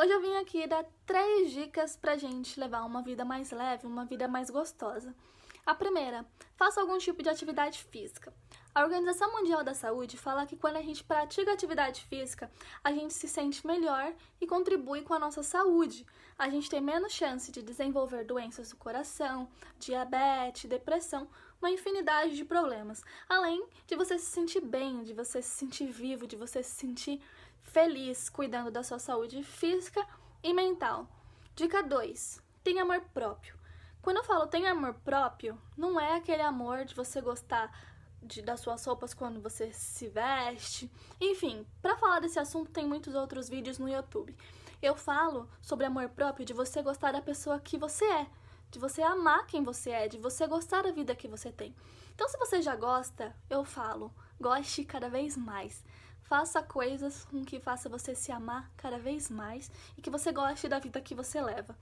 Hoje eu vim aqui dar três dicas pra gente levar uma vida mais leve, uma vida mais gostosa. A primeira, faça algum tipo de atividade física. A Organização Mundial da Saúde fala que quando a gente pratica atividade física, a gente se sente melhor e contribui com a nossa saúde. A gente tem menos chance de desenvolver doenças do coração, diabetes, depressão, uma infinidade de problemas. Além de você se sentir bem, de você se sentir vivo, de você se sentir feliz cuidando da sua saúde física e mental. Dica 2: tenha amor próprio. Quando eu falo tenha amor próprio, não é aquele amor de você gostar de, das suas roupas quando você se veste. Enfim, para falar desse assunto tem muitos outros vídeos no YouTube. Eu falo sobre amor próprio de você gostar da pessoa que você é, de você amar quem você é, de você gostar da vida que você tem. Então, se você já gosta, eu falo, goste cada vez mais. Faça coisas com que faça você se amar cada vez mais e que você goste da vida que você leva.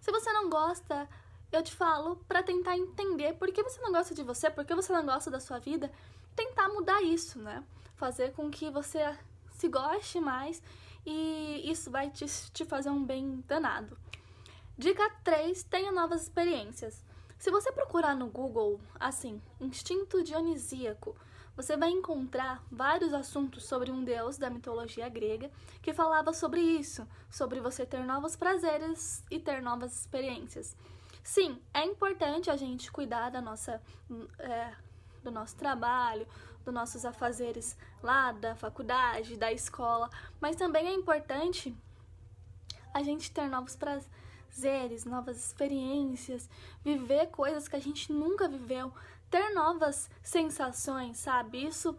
Se você não gosta, eu te falo para tentar entender por que você não gosta de você, por que você não gosta da sua vida, tentar mudar isso, né? Fazer com que você se goste mais e isso vai te, te fazer um bem danado. Dica 3: tenha novas experiências. Se você procurar no Google, assim, instinto dionisíaco, você vai encontrar vários assuntos sobre um deus da mitologia grega que falava sobre isso, sobre você ter novos prazeres e ter novas experiências. Sim, é importante a gente cuidar da nossa, é, do nosso trabalho, dos nossos afazeres lá da faculdade, da escola, mas também é importante a gente ter novos prazeres, novas experiências, viver coisas que a gente nunca viveu, ter novas sensações, sabe? Isso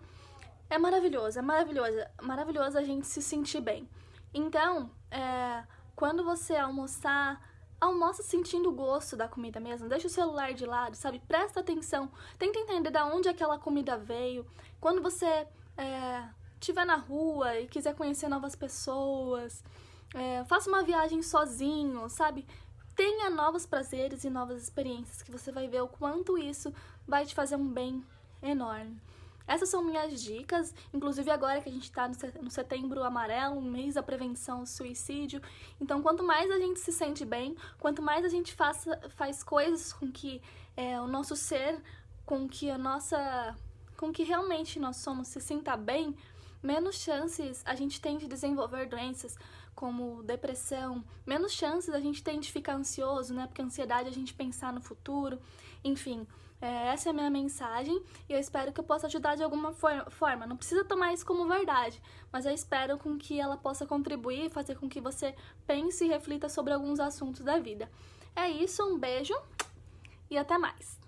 é maravilhoso, é maravilhoso, é maravilhoso a gente se sentir bem. Então, é, quando você almoçar, almoça sentindo o gosto da comida mesmo, deixa o celular de lado, sabe? Presta atenção, tenta entender de onde aquela comida veio. Quando você é, estiver na rua e quiser conhecer novas pessoas, é, faça uma viagem sozinho, sabe? tenha novos prazeres e novas experiências, que você vai ver o quanto isso vai te fazer um bem enorme. Essas são minhas dicas, inclusive agora que a gente está no setembro amarelo, mês da prevenção ao suicídio. Então, quanto mais a gente se sente bem, quanto mais a gente faça, faz coisas com que é, o nosso ser, com que a nossa. com que realmente nós somos se sinta bem, menos chances a gente tem de desenvolver doenças como depressão, menos chances a gente tem de ficar ansioso, né? Porque ansiedade é a gente pensar no futuro. Enfim, é, essa é a minha mensagem e eu espero que eu possa ajudar de alguma for forma. Não precisa tomar isso como verdade, mas eu espero com que ela possa contribuir e fazer com que você pense e reflita sobre alguns assuntos da vida. É isso, um beijo e até mais!